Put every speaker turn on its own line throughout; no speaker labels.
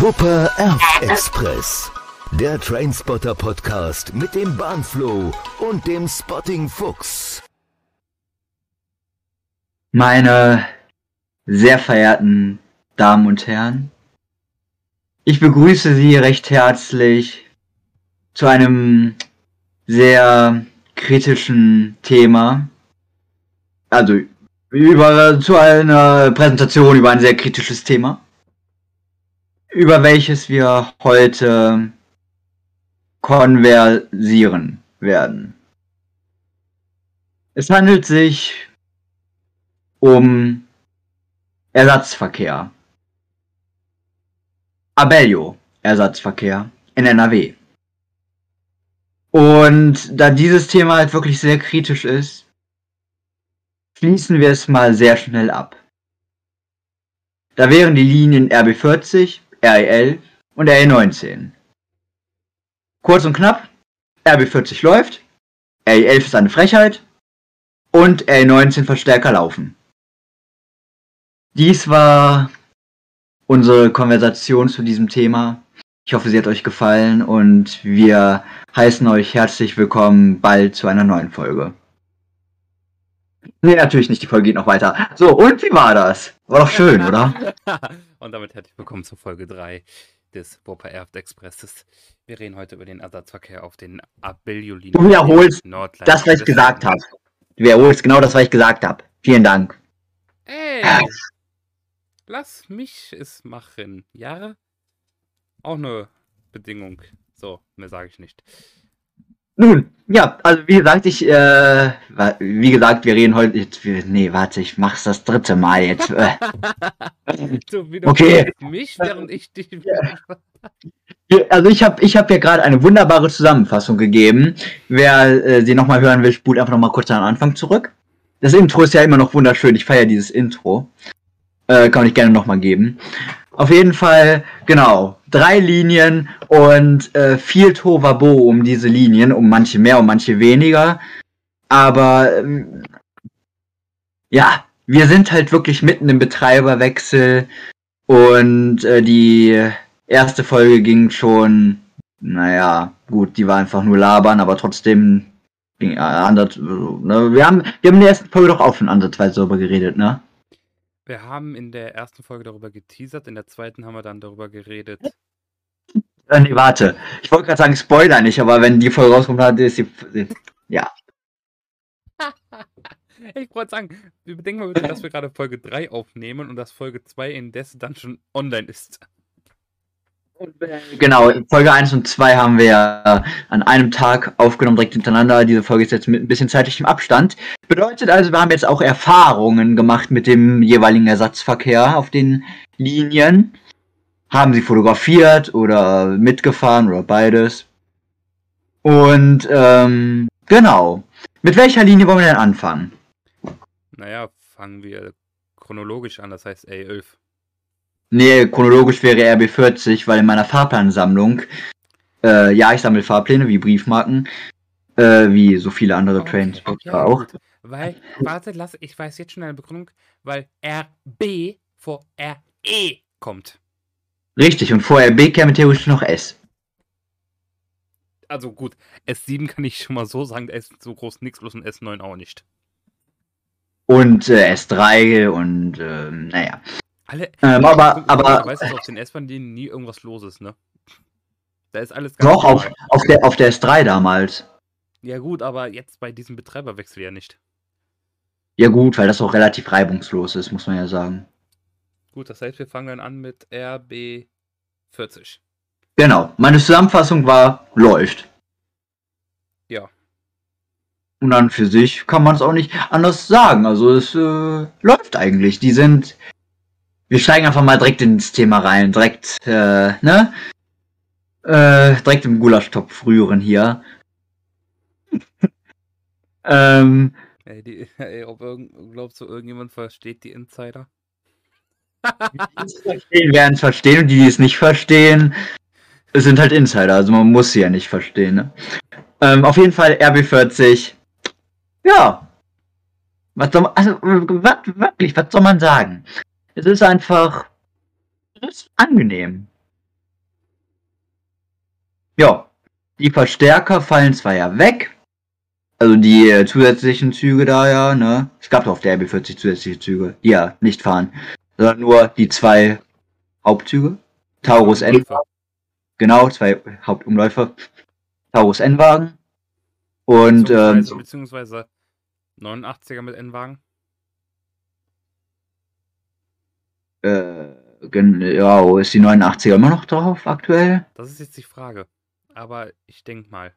Wupper Erf Express. Der Trainspotter Podcast mit dem Bahnflow und dem Spotting Fuchs.
Meine sehr verehrten Damen und Herren, ich begrüße Sie recht herzlich zu einem sehr kritischen Thema. Also über zu einer Präsentation über ein sehr kritisches Thema, über welches wir heute konversieren werden. Es handelt sich um Ersatzverkehr. Abellio Ersatzverkehr in NRW. Und da dieses Thema halt wirklich sehr kritisch ist, schließen wir es mal sehr schnell ab. Da wären die Linien RB40, REL und RE19. Kurz und knapp, RB40 läuft, RE11 ist eine Frechheit und RE19 Verstärker laufen. Dies war unsere Konversation zu diesem Thema. Ich hoffe, sie hat euch gefallen und wir heißen euch herzlich willkommen bald zu einer neuen Folge. Nee, natürlich nicht, die Folge geht noch weiter. So, und wie war das? War doch schön, oder?
und damit herzlich willkommen zur Folge 3 des Wupper Erft Expresses. Wir reden heute über den Ersatzverkehr auf den Abellio-Linien.
Du wiederholst das, was ich gesagt habe. Du wiederholst genau das, was ich gesagt habe. Vielen Dank.
Ey, lass mich es machen. Ja? Auch eine Bedingung. So, mehr sage ich nicht.
Nun, ja, also wie gesagt, ich, äh, wie gesagt, wir reden heute jetzt, nee, warte, ich mach's das dritte Mal jetzt. Äh. okay.
Mich, während ich dich.
Also ich habe ich hab ja gerade eine wunderbare Zusammenfassung gegeben. Wer äh, sie nochmal hören will, spult einfach nochmal kurz an den Anfang zurück. Das Intro ist ja immer noch wunderschön. Ich feiere dieses Intro. Äh, kann ich gerne nochmal geben. Auf jeden Fall, genau, drei Linien und äh, viel Tovabo um diese Linien, um manche mehr, um manche weniger. Aber ähm, ja, wir sind halt wirklich mitten im Betreiberwechsel und äh, die erste Folge ging schon, naja, gut, die war einfach nur labern, aber trotzdem ging äh, anders, ne? wir haben wir haben in der ersten Folge doch auch schon ansatzweise darüber geredet, ne?
Wir haben in der ersten Folge darüber geteasert, in der zweiten haben wir dann darüber geredet.
Äh, nee, warte. Ich wollte gerade sagen, Spoiler nicht, aber wenn die Folge rauskommt, dann ist sie. Ja.
ich wollte sagen, bedenken wir bitte, dass wir gerade Folge 3 aufnehmen und dass Folge 2 indessen dann schon online ist.
Genau, Folge 1 und 2 haben wir an einem Tag aufgenommen, direkt hintereinander. Diese Folge ist jetzt mit ein bisschen zeitlichem Abstand. Bedeutet also, wir haben jetzt auch Erfahrungen gemacht mit dem jeweiligen Ersatzverkehr auf den Linien. Haben sie fotografiert oder mitgefahren oder beides. Und ähm, genau. Mit welcher Linie wollen wir denn anfangen?
Naja, fangen wir chronologisch an, das heißt A11.
Nee, chronologisch wäre RB40, weil in meiner Fahrplansammlung, äh, ja, ich sammle Fahrpläne wie Briefmarken, äh, wie so viele andere okay. Trains ja, auch.
Weil, warte, lass, ich weiß jetzt schon eine Begründung, weil RB vor RE kommt.
Richtig, und vor RB käme theoretisch noch S.
Also gut, S7 kann ich schon mal so sagen, der ist so groß nix, bloß ein S9 auch nicht.
Und äh, S3 und äh, naja.
Alle,
ähm, aber, aber,
du weißt, dass auf den S-Bahn-Linien nie irgendwas los ist, ne? Da ist alles
ganz Doch, auf, auf, der, auf der S3 damals.
Ja, gut, aber jetzt bei diesem Betreiberwechsel ja nicht.
Ja, gut, weil das auch relativ reibungslos ist, muss man ja sagen.
Gut, das heißt, wir fangen dann an mit RB40.
Genau, meine Zusammenfassung war, läuft.
Ja.
Und dann für sich kann man es auch nicht anders sagen. Also es äh, läuft eigentlich. Die sind wir steigen einfach mal direkt ins Thema rein. Direkt, äh, ne? Äh, direkt im Gulaschtopf rühren hier. ähm.
Ey, die, ey, ob irgend, glaubst du, irgendjemand versteht die Insider?
die verstehen, werden es verstehen und die, die es nicht verstehen, sind halt Insider. Also man muss sie ja nicht verstehen. Ne? Ähm, auf jeden Fall RB40. Ja. Was soll man, also, was, wirklich, was soll man sagen? Es ist einfach es ist angenehm. ja, die Verstärker fallen zwar ja weg, also die äh, zusätzlichen Züge da ja, ne? Es gab doch auf der RB40 zusätzliche Züge, die ja nicht fahren, sondern nur die zwei Hauptzüge. Taurus N. Genau, zwei Hauptumläufer. Taurus N-Wagen. Und, ähm,
beziehungsweise 89er mit N-Wagen.
Äh, ja, ist die 89er immer noch drauf aktuell?
Das ist jetzt die Frage. Aber ich denke mal.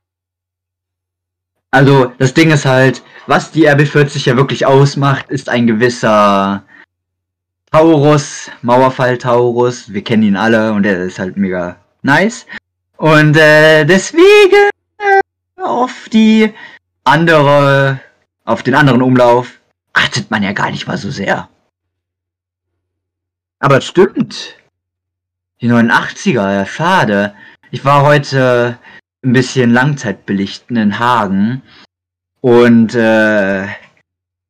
Also, das Ding ist halt, was die RB40 ja wirklich ausmacht, ist ein gewisser Taurus, Mauerfall Taurus. Wir kennen ihn alle und er ist halt mega nice. Und äh, deswegen äh, auf die andere, auf den anderen Umlauf achtet man ja gar nicht mal so sehr. Aber es stimmt. Die 89er, ja, schade. Ich war heute ein bisschen Langzeitbelichten in Hagen und äh,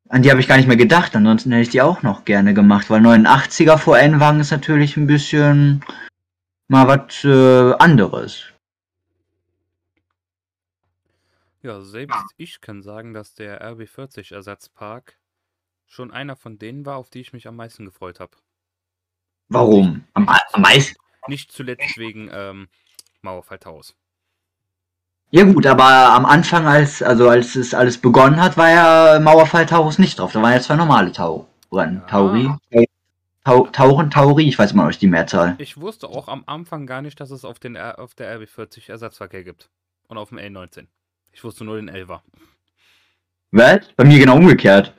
an die habe ich gar nicht mehr gedacht. Ansonsten hätte ich die auch noch gerne gemacht, weil 89er VN-Wagen ist natürlich ein bisschen mal was äh, anderes.
Ja, selbst ich kann sagen, dass der RB40 Ersatzpark schon einer von denen war, auf die ich mich am meisten gefreut habe.
Warum? Am, am meisten?
Nicht zuletzt wegen ähm, Mauerfalltaus.
Ja gut, aber am Anfang, als also als es alles begonnen hat, war ja Mauerfall Taurus nicht drauf. Da waren ja zwei normale Tauren. Ja. Tauri. Tau Tauren, Tauri, ich weiß mal euch die Mehrzahl.
Ich wusste auch am Anfang gar nicht, dass es auf, den R auf der RB40 Ersatzverkehr gibt. Und auf dem L19. Ich wusste nur den 11er.
Was? Bei mir genau umgekehrt.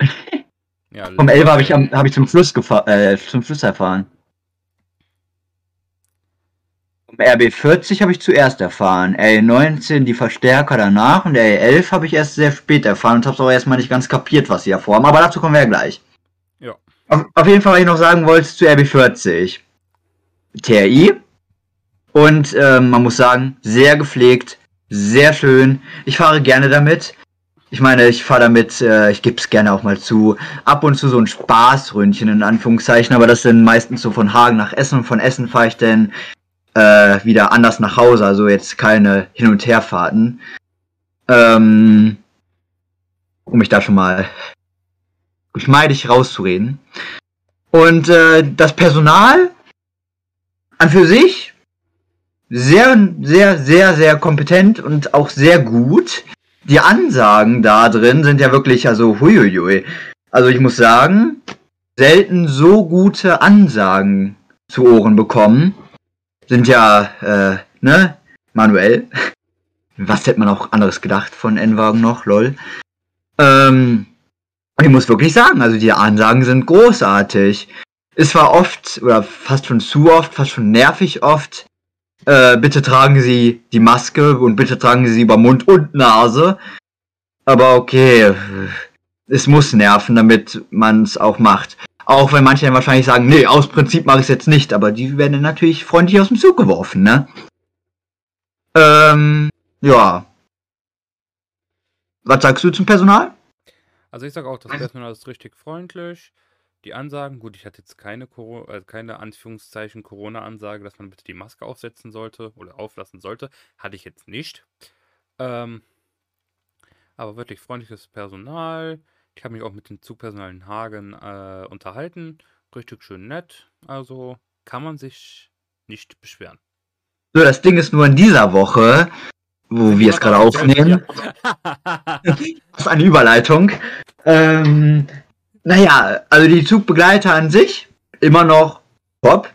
Ja, Vom 11er habe ich, hab ich zum Fluss äh, zum Fluss erfahren. RB40 habe ich zuerst erfahren, L19 die Verstärker danach und L11 habe ich erst sehr spät erfahren und habe es auch erstmal nicht ganz kapiert, was sie da vorhaben, aber dazu kommen wir ja gleich. Ja. Auf, auf jeden Fall, was ich noch sagen wollte zu RB40. TRI und äh, man muss sagen, sehr gepflegt, sehr schön. Ich fahre gerne damit. Ich meine, ich fahre damit, äh, ich gebe es gerne auch mal zu, ab und zu so ein Spaßründchen in Anführungszeichen, aber das sind meistens so von Hagen nach Essen und von Essen fahre ich dann äh, wieder anders nach Hause, also jetzt keine Hin- und Herfahrten. Ähm, um mich da schon mal geschmeidig rauszureden. Und äh, das Personal an für sich sehr, sehr, sehr, sehr kompetent und auch sehr gut. Die Ansagen da drin sind ja wirklich, also huiuiui. Also ich muss sagen, selten so gute Ansagen zu Ohren bekommen sind ja, äh, ne, manuell. Was hätte man auch anderes gedacht von N-Wagen noch, lol. Ähm, ich muss wirklich sagen, also die Ansagen sind großartig. Es war oft, oder fast schon zu oft, fast schon nervig oft, äh, bitte tragen Sie die Maske und bitte tragen Sie sie über Mund und Nase. Aber okay, es muss nerven, damit man es auch macht. Auch wenn manche dann wahrscheinlich sagen, nee, aus Prinzip mache ich es jetzt nicht, aber die werden dann natürlich freundlich aus dem Zug geworfen, ne? Ähm, ja. Was sagst du zum Personal?
Also ich sage auch, das Personal ist richtig freundlich. Die Ansagen, gut, ich hatte jetzt keine, Coro äh, keine Anführungszeichen Corona-Ansage, dass man bitte die Maske aufsetzen sollte oder auflassen sollte. Hatte ich jetzt nicht. Ähm, aber wirklich freundliches Personal. Ich habe mich auch mit dem Zugpersonal in Hagen äh, unterhalten. Richtig schön nett. Also kann man sich nicht beschweren.
So, das Ding ist nur in dieser Woche, wo wir es gerade aufnehmen. das ist eine Überleitung. Ähm, naja, also die Zugbegleiter an sich, immer noch top.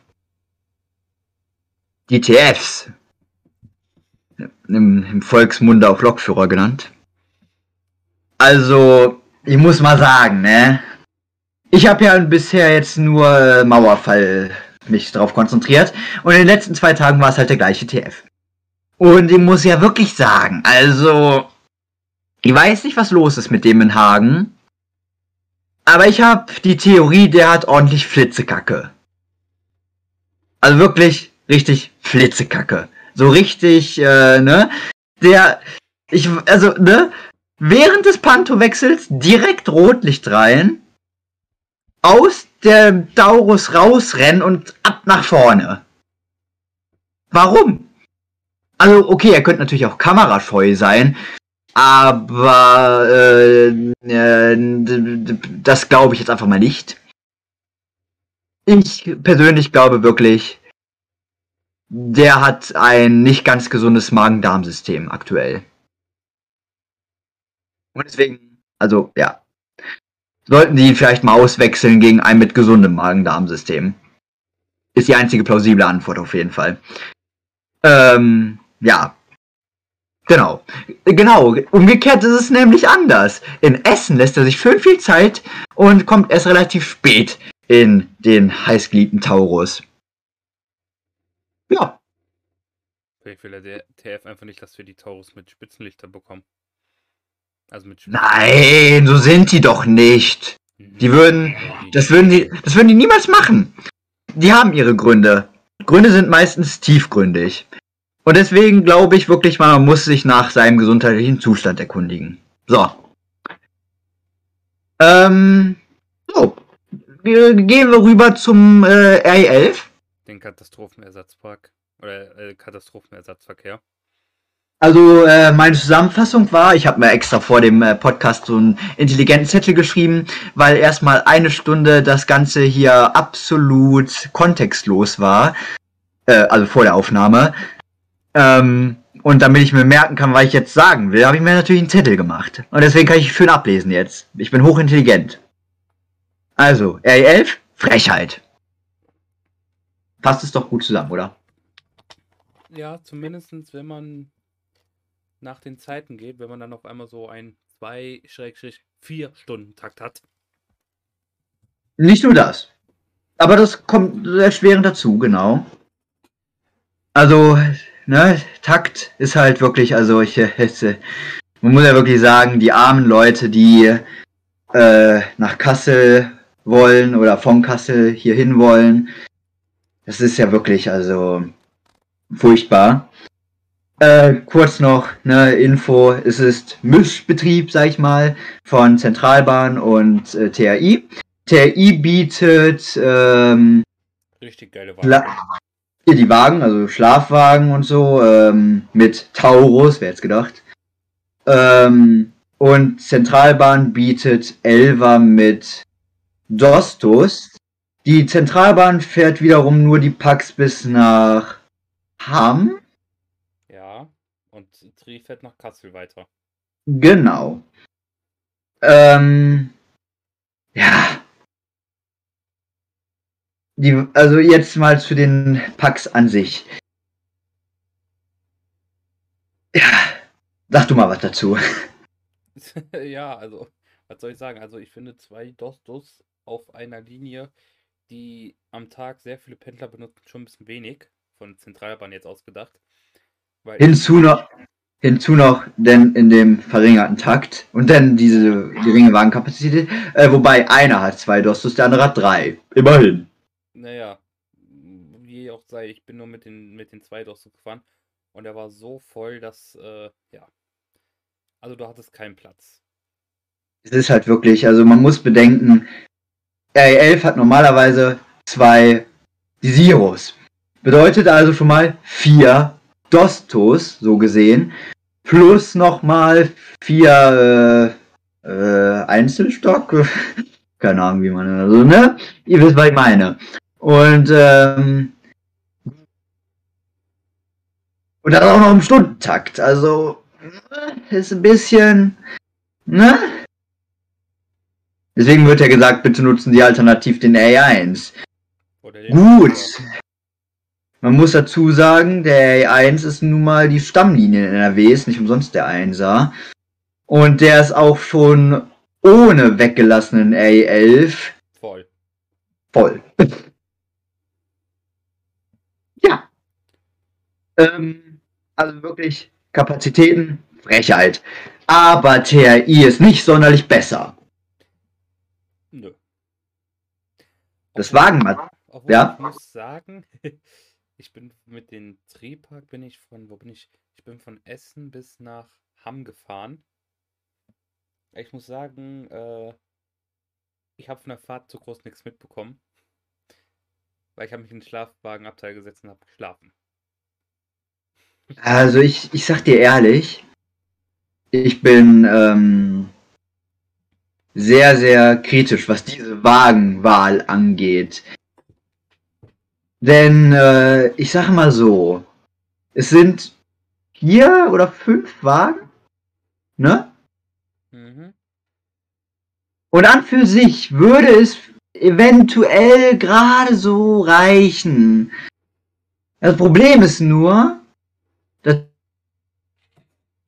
Die TFs, im, im Volksmunde auch Lokführer genannt. Also, ich muss mal sagen, ne? Ich habe ja bisher jetzt nur Mauerfall mich drauf konzentriert und in den letzten zwei Tagen war es halt der gleiche TF. Und ich muss ja wirklich sagen, also ich weiß nicht, was los ist mit dem in Hagen, aber ich habe die Theorie, der hat ordentlich Flitzekacke. Also wirklich richtig Flitzekacke. So richtig, äh, ne? Der, ich, also, ne? Während des Panto-Wechsels direkt Rotlicht rein, aus der Taurus rausrennen und ab nach vorne. Warum? Also, okay, er könnte natürlich auch kamerascheu sein, aber äh, äh, das glaube ich jetzt einfach mal nicht. Ich persönlich glaube wirklich, der hat ein nicht ganz gesundes Magen-Darm-System aktuell. Und deswegen, also ja, sollten die ihn vielleicht mal auswechseln gegen einen mit gesundem Magen-Darm-System. Ist die einzige plausible Antwort auf jeden Fall. Ähm, ja. Genau. Genau. Umgekehrt ist es nämlich anders. In Essen lässt er sich schön viel Zeit und kommt erst relativ spät in den heißgeliebten Taurus. Ja.
Vielleicht will er der TF einfach nicht, dass wir die Taurus mit Spitzenlichter bekommen.
Also mit Nein, so sind die doch nicht. Die würden, das würden die, das würden die niemals machen. Die haben ihre Gründe. Gründe sind meistens tiefgründig. Und deswegen glaube ich wirklich mal, man muss sich nach seinem gesundheitlichen Zustand erkundigen. So. Ähm, so. Gehen wir rüber zum äh, RE11.
Den Katastrophenersatzpark. Oder äh, Katastrophenersatzverkehr.
Also äh, meine Zusammenfassung war, ich habe mir extra vor dem äh, Podcast so einen intelligenten Zettel geschrieben, weil erstmal eine Stunde das Ganze hier absolut kontextlos war, äh, also vor der Aufnahme. Ähm, und damit ich mir merken kann, was ich jetzt sagen will, habe ich mir natürlich einen Zettel gemacht. Und deswegen kann ich schön ablesen jetzt. Ich bin hochintelligent. Also, RE11, Frechheit. Passt es doch gut zusammen, oder?
Ja, zumindest wenn man nach den Zeiten geht, wenn man dann auf einmal so ein 2-4 Stunden Takt hat.
Nicht nur das. Aber das kommt erschwerend dazu, genau. Also, ne, Takt ist halt wirklich, also ich, man muss ja wirklich sagen, die armen Leute, die äh, nach Kassel wollen oder von Kassel hierhin wollen, das ist ja wirklich, also furchtbar. Äh, kurz noch eine Info, es ist Mischbetrieb, sag ich mal, von Zentralbahn und äh, THI. THI bietet ähm,
richtig geile Wagen.
Die Wagen, also Schlafwagen und so, ähm, mit Taurus, wer jetzt gedacht. Ähm, und Zentralbahn bietet Elva mit Dostos. Die Zentralbahn fährt wiederum nur die Pax bis nach Hamm
Tri fährt nach Kassel weiter.
Genau. Ähm, ja. Die, also jetzt mal zu den Packs an sich. Ja, sag du mal was dazu.
ja, also, was soll ich sagen? Also, ich finde zwei Dostos auf einer Linie, die am Tag sehr viele Pendler benutzen, schon ein bisschen wenig. Von Zentralbahn jetzt ausgedacht.
Hinzu noch, Hinzu noch denn in dem verringerten Takt und dann diese geringe Wagenkapazität, äh, wobei einer hat zwei Dostos, der andere hat drei. Immerhin.
Naja, wie auch sei, ich bin nur mit den, mit den zwei Dostos gefahren und er war so voll, dass, äh, ja. Also du hattest keinen Platz.
Es ist halt wirklich, also man muss bedenken, RE11 hat normalerweise zwei Zeros. Bedeutet also schon mal vier Dostos, so gesehen, plus nochmal vier äh, äh, Einzelstock. Keine Ahnung, wie man also, ne? Ihr wisst, was ich meine. Und ähm, und dann auch noch im Stundentakt. Also ist ein bisschen, ne? Deswegen wird ja gesagt, bitte nutzen Sie alternativ den A1. Gut. Man muss dazu sagen, der A1 ist nun mal die Stammlinie in NRW, ist nicht umsonst der 1er. Und der ist auch schon ohne weggelassenen A11
voll.
Voll. ja. Ähm, also wirklich Kapazitäten, Frechheit. Aber TRI ist nicht sonderlich besser.
Nö.
Das Wagenmaterial.
Ja. Ich muss sagen, Ich bin mit dem Triebpark bin ich von, wo bin ich? Ich bin von Essen bis nach Hamm gefahren. Ich muss sagen, äh, ich habe von der Fahrt zu groß nichts mitbekommen. Weil ich habe mich in den Schlafwagenabteil gesetzt und habe geschlafen.
Also ich, ich sag dir ehrlich, ich bin ähm, sehr, sehr kritisch, was diese Wagenwahl angeht. Denn äh, ich sag mal so, es sind vier oder fünf Wagen, ne?
Mhm.
Und an für sich würde es eventuell gerade so reichen. Das Problem ist nur, das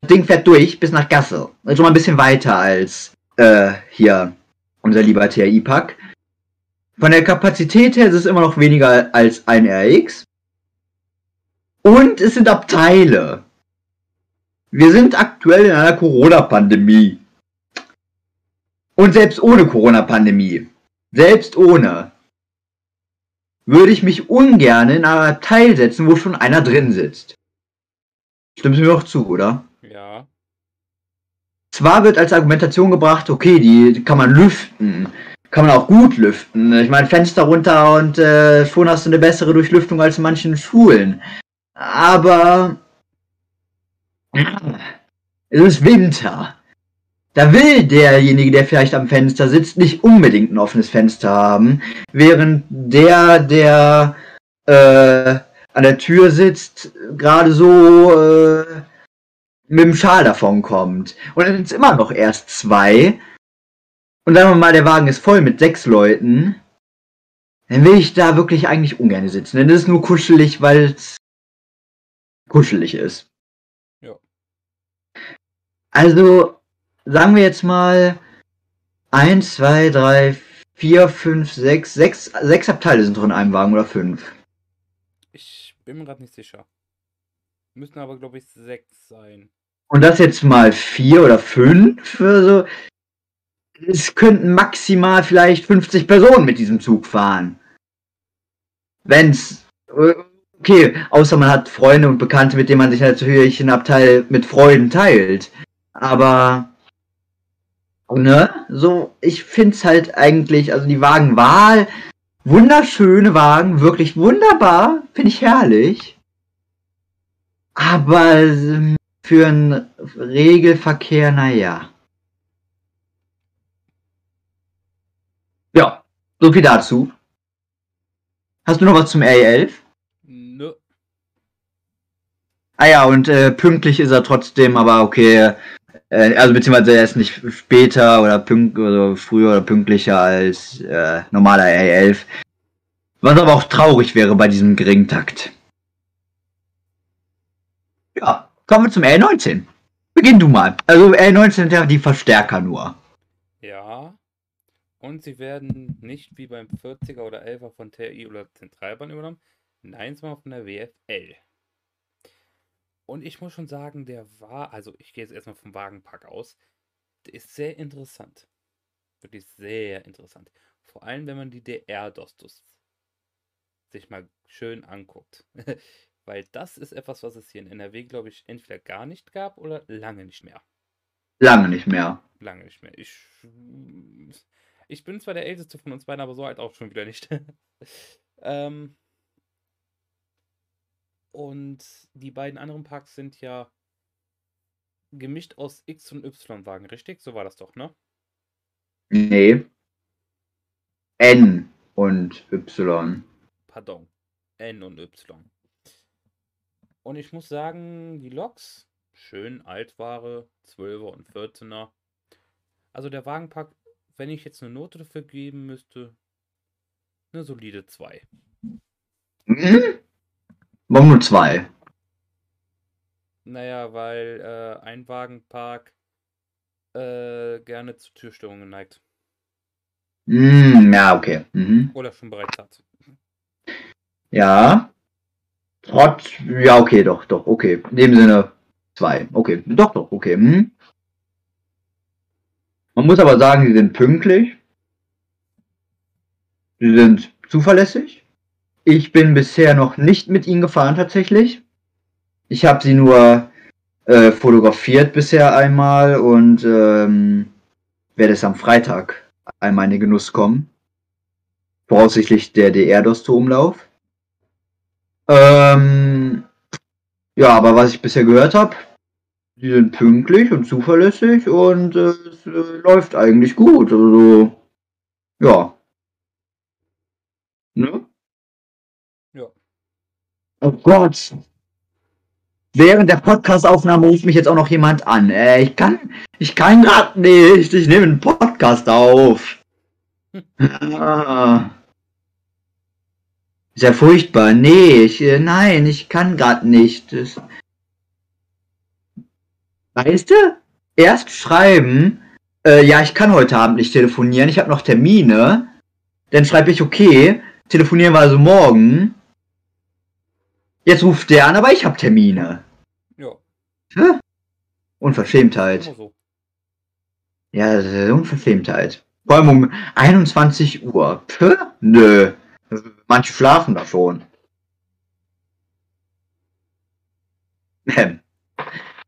Ding fährt durch bis nach Gassel. Also mal ein bisschen weiter als äh, hier unser lieber TI-Pack. Von der Kapazität her ist es immer noch weniger als ein RX. Und es sind Abteile. Wir sind aktuell in einer Corona-Pandemie. Und selbst ohne Corona-Pandemie, selbst ohne, würde ich mich ungern in ein Abteil setzen, wo schon einer drin sitzt. Stimmst du mir auch zu, oder?
Ja.
Zwar wird als Argumentation gebracht, okay, die kann man lüften. Kann man auch gut lüften. Ich meine, Fenster runter und äh, schon hast du eine bessere Durchlüftung als in manchen Schulen. Aber es ist Winter. Da will derjenige, der vielleicht am Fenster sitzt, nicht unbedingt ein offenes Fenster haben, während der, der äh, an der Tür sitzt, gerade so äh, mit dem Schal davon kommt. Und dann sind es immer noch erst zwei. Und sagen wir mal, der Wagen ist voll mit sechs Leuten. Dann will ich da wirklich eigentlich ungern sitzen. Denn das ist nur kuschelig, weil es kuschelig ist.
Ja.
Also, sagen wir jetzt mal, eins, zwei, drei, vier, fünf, sechs, sechs, sechs Abteile sind doch in einem Wagen oder fünf.
Ich bin mir gerade nicht sicher. Müssen aber, glaube ich, sechs sein.
Und das jetzt mal vier oder fünf, also, es könnten maximal vielleicht 50 Personen mit diesem Zug fahren. Wenn's, okay, außer man hat Freunde und Bekannte, mit denen man sich natürlich ein Abteil mit Freuden teilt. Aber, ne, so, ich find's halt eigentlich, also die Wagenwahl, wunderschöne Wagen, wirklich wunderbar, finde ich herrlich. Aber ähm, für einen Regelverkehr, naja. Ja, so viel dazu. Hast du noch was zum RE11?
Nö.
Ah ja, und äh, pünktlich ist er trotzdem, aber okay. Äh, also beziehungsweise er ist nicht später oder pünkt oder früher oder pünktlicher als äh, normaler RE11. Was aber auch traurig wäre bei diesem geringen Takt. Ja, kommen wir zum R19. Beginn du mal. Also R19 sind ja die Verstärker nur.
Und sie werden nicht wie beim 40er oder 11er von TI oder Zentralbahn übernommen. Nein, sondern von der WFL. Und ich muss schon sagen, der war, also ich gehe jetzt erstmal vom Wagenpark aus, der ist sehr interessant. Wirklich sehr interessant. Vor allem, wenn man die DR-Dostus sich mal schön anguckt. Weil das ist etwas, was es hier in NRW, glaube ich, entweder gar nicht gab oder lange nicht mehr.
Lange nicht mehr.
Lange nicht mehr. Ich, ich bin zwar der Älteste von uns beiden, aber so alt auch schon wieder nicht. ähm, und die beiden anderen Parks sind ja gemischt aus X- und Y-Wagen, richtig? So war das doch, ne?
Nee. N und Y.
Pardon. N und Y. Und ich muss sagen, die Loks, schön Altware, 12er und 14er. Also der Wagenpark, wenn ich jetzt eine Note dafür geben müsste, eine solide 2.
Mhm. Warum nur zwei?
Naja, weil äh, ein Wagenpark äh, gerne zu Türstörungen neigt.
Mm, ja, okay. Mhm.
Oder schon bereits hat.
Ja. Trotz, ja, okay, doch, doch, okay. In dem Sinne zwei. Okay, doch, doch, okay. Mhm. Man muss aber sagen, sie sind pünktlich. Sie sind zuverlässig. Ich bin bisher noch nicht mit ihnen gefahren tatsächlich. Ich habe sie nur äh, fotografiert bisher einmal und ähm, werde es am Freitag einmal in den Genuss kommen. Voraussichtlich der DR-Dosto-Umlauf. Ähm, Ja, aber was ich bisher gehört habe, die sind pünktlich und zuverlässig und äh, es äh, läuft eigentlich gut. Also, ja. Ne?
Ja.
Oh Gott. Während der Podcastaufnahme ruft mich jetzt auch noch jemand an. Äh, ich kann, ich kann grad nicht. Ich nehme einen Podcast auf. ah. Sehr furchtbar. Nee, ich, äh, nein, ich kann grad nicht. Das, weißt du? Erst schreiben, äh, ja, ich kann heute Abend nicht telefonieren, ich habe noch Termine. Dann schreibe ich, okay, telefonieren wir also morgen. Jetzt ruft der an, aber ich habe Termine.
Ja,
Hä? Unverschämtheit.
immer so.
Ja, Unverschämtheit. Vor allem um 21 Uhr. Puh, nö. Manche schlafen da schon.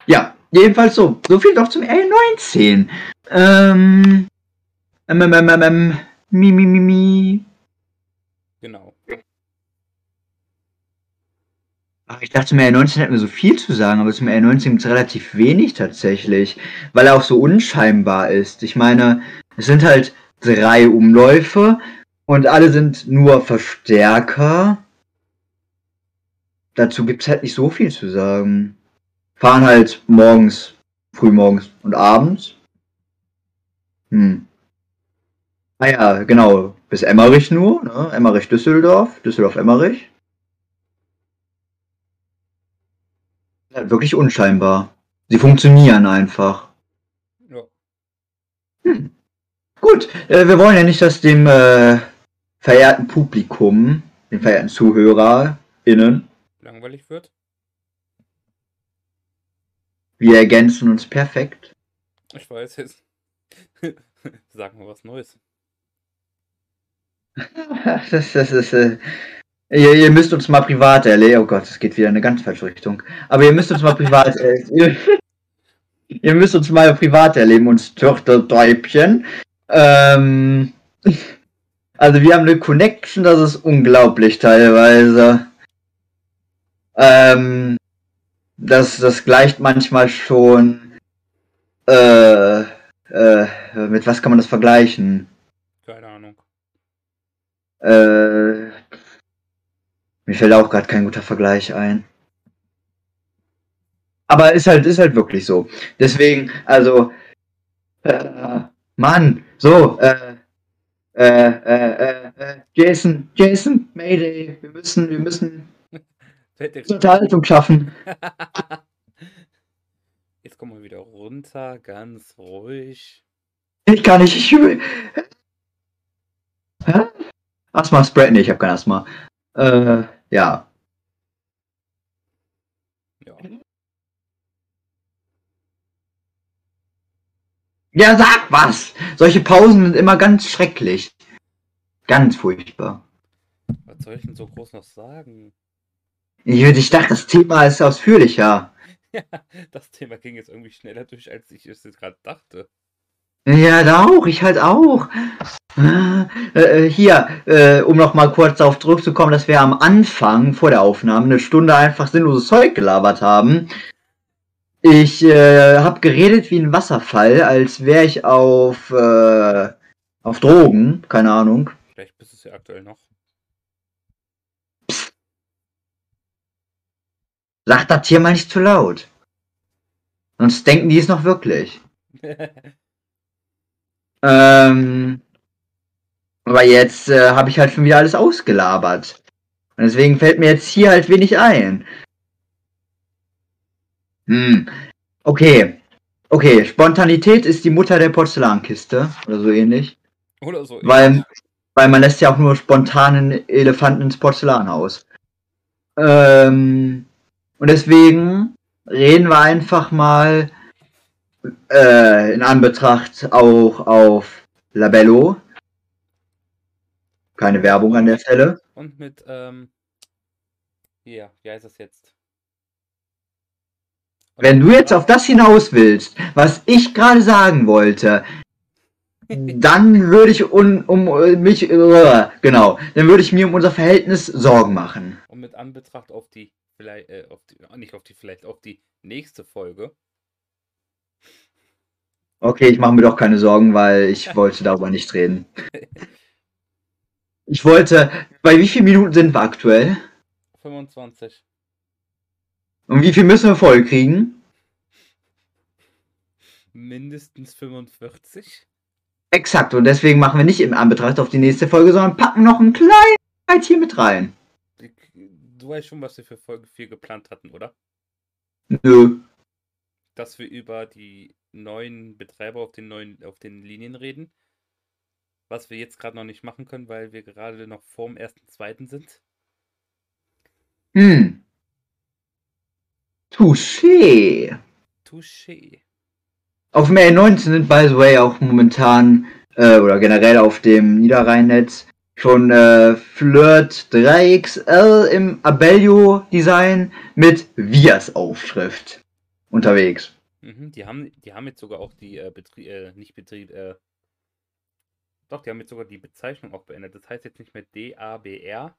Ja, jedenfalls so. So viel doch zum L19. Ähm. Ähm, ähm, ähm, ähm, ähm. Mi, mi, mi, mi.
Genau.
Ach, Ich dachte, zum R19 hätten wir so viel zu sagen, aber zum R19 gibt es relativ wenig tatsächlich, weil er auch so unscheinbar ist. Ich meine, es sind halt drei Umläufe und alle sind nur Verstärker. Dazu gibt es halt nicht so viel zu sagen. Fahren halt morgens, frühmorgens und abends. Hm. Ah ja, genau, bis Emmerich nur, ne? Emmerich-Düsseldorf, Düsseldorf-Emmerich. Halt wirklich unscheinbar. Sie funktionieren einfach.
Ja.
Hm. Gut, äh, wir wollen ja nicht, dass dem äh, verehrten Publikum, den verehrten ZuhörerInnen,
Langweilig wird.
Wir ergänzen uns perfekt.
Ich weiß jetzt. Sag mal was Neues.
Das, das ist, äh, ihr, ihr müsst uns mal privat erleben. Oh Gott, es geht wieder in eine ganz falsche Richtung. Aber ihr müsst uns mal privat, äh, ihr, ihr müsst uns mal privat erleben, uns Töchtertäubchen. Ähm, also wir haben eine Connection, das ist unglaublich teilweise. Ähm, das, das gleicht manchmal schon, äh, äh, mit was kann man das vergleichen?
Keine Ahnung.
Äh, mir fällt auch gerade kein guter Vergleich ein. Aber ist halt, ist halt wirklich so. Deswegen, also, äh, Mann, so, äh, äh, äh, äh, Jason, Jason, Mayday, wir müssen, wir müssen Unterhaltung schaffen.
Jetzt kommen wir wieder runter, ganz ruhig.
Ich kann nicht, ich. Hä? Asthma Spray? Nee, ich hab kein Asthma. Äh, ja.
Ja.
Ja, sag was! Solche Pausen sind immer ganz schrecklich. Ganz furchtbar.
Was soll ich denn so groß noch sagen?
Ich, ich dachte, das Thema ist ausführlicher.
Ja, das Thema ging jetzt irgendwie schneller durch, als ich es jetzt gerade dachte.
Ja, da auch, ich halt auch. Äh, äh, hier, äh, um noch mal kurz darauf zurückzukommen, dass wir am Anfang vor der Aufnahme eine Stunde einfach sinnloses Zeug gelabert haben. Ich äh, habe geredet wie ein Wasserfall, als wäre ich auf, äh, auf Drogen, keine Ahnung.
Vielleicht bist du es ja aktuell noch.
Sag das hier mal nicht zu laut. Sonst denken die es noch wirklich. Ähm, aber jetzt äh, habe ich halt schon wieder alles ausgelabert. Und deswegen fällt mir jetzt hier halt wenig ein. Hm. Okay. Okay, Spontanität ist die Mutter der Porzellankiste oder so ähnlich.
Oder so.
Weil, weil man lässt ja auch nur spontanen Elefanten ins Porzellanhaus. Ähm, und deswegen reden wir einfach mal äh, in Anbetracht auch auf Labello. Keine Werbung an der Stelle.
Und mit, ähm. Hier, wie heißt das jetzt?
Wenn du jetzt auf das hinaus willst, was ich gerade sagen wollte, dann würde ich un, um äh, mich, äh, genau, dann würde ich mir um unser Verhältnis Sorgen machen.
Und mit Anbetracht auf die vielleicht, äh, auf die, nicht auf die, vielleicht auf die nächste Folge.
Okay, ich mache mir doch keine Sorgen, weil ich wollte darüber nicht reden. Ich wollte, bei wie vielen Minuten sind wir aktuell?
25.
Und wie viel müssen wir voll kriegen?
Mindestens 45.
Exakt, und deswegen machen wir nicht im Anbetracht auf die nächste Folge, sondern packen noch ein kleines hier mit rein.
Du weißt schon, was wir für Folge 4 geplant hatten, oder?
Nö.
Dass wir über die neuen Betreiber auf den neuen, auf den Linien reden. Was wir jetzt gerade noch nicht machen können, weil wir gerade noch vorm ersten, zweiten sind.
Hm. Touché.
Touché.
Auf dem R19 sind, by the way, auch momentan, äh, oder generell auf dem Niederrheinnetz, schon äh, Flirt 3XL im Abellio-Design mit Vias-Aufschrift unterwegs.
Mhm, die, haben, die haben jetzt sogar auch die äh, Betrieb, äh, nicht Betrieb, äh, doch, die haben jetzt sogar die Bezeichnung auch beendet. Das heißt jetzt nicht mehr D-A-B-R,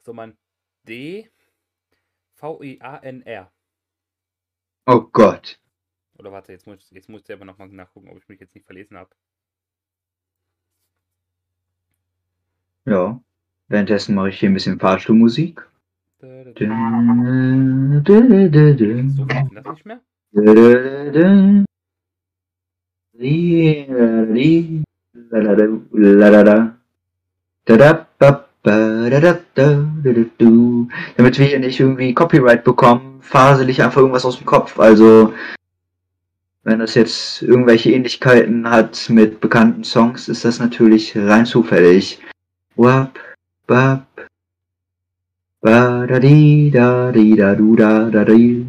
sondern D-V-I-A-N-R.
Oh Gott.
Oder warte, jetzt muss, jetzt muss ich selber nochmal nachgucken, ob ich mich jetzt nicht verlesen habe.
Ja. Währenddessen mache ich hier ein bisschen Fahrstuhlmusik. Damit wir hier nicht irgendwie Copyright bekommen, fasel ich einfach irgendwas aus dem Kopf. Also, wenn das jetzt irgendwelche Ähnlichkeiten hat mit bekannten Songs, ist das natürlich rein zufällig. Wap, bap, ba da di da di da du da da di.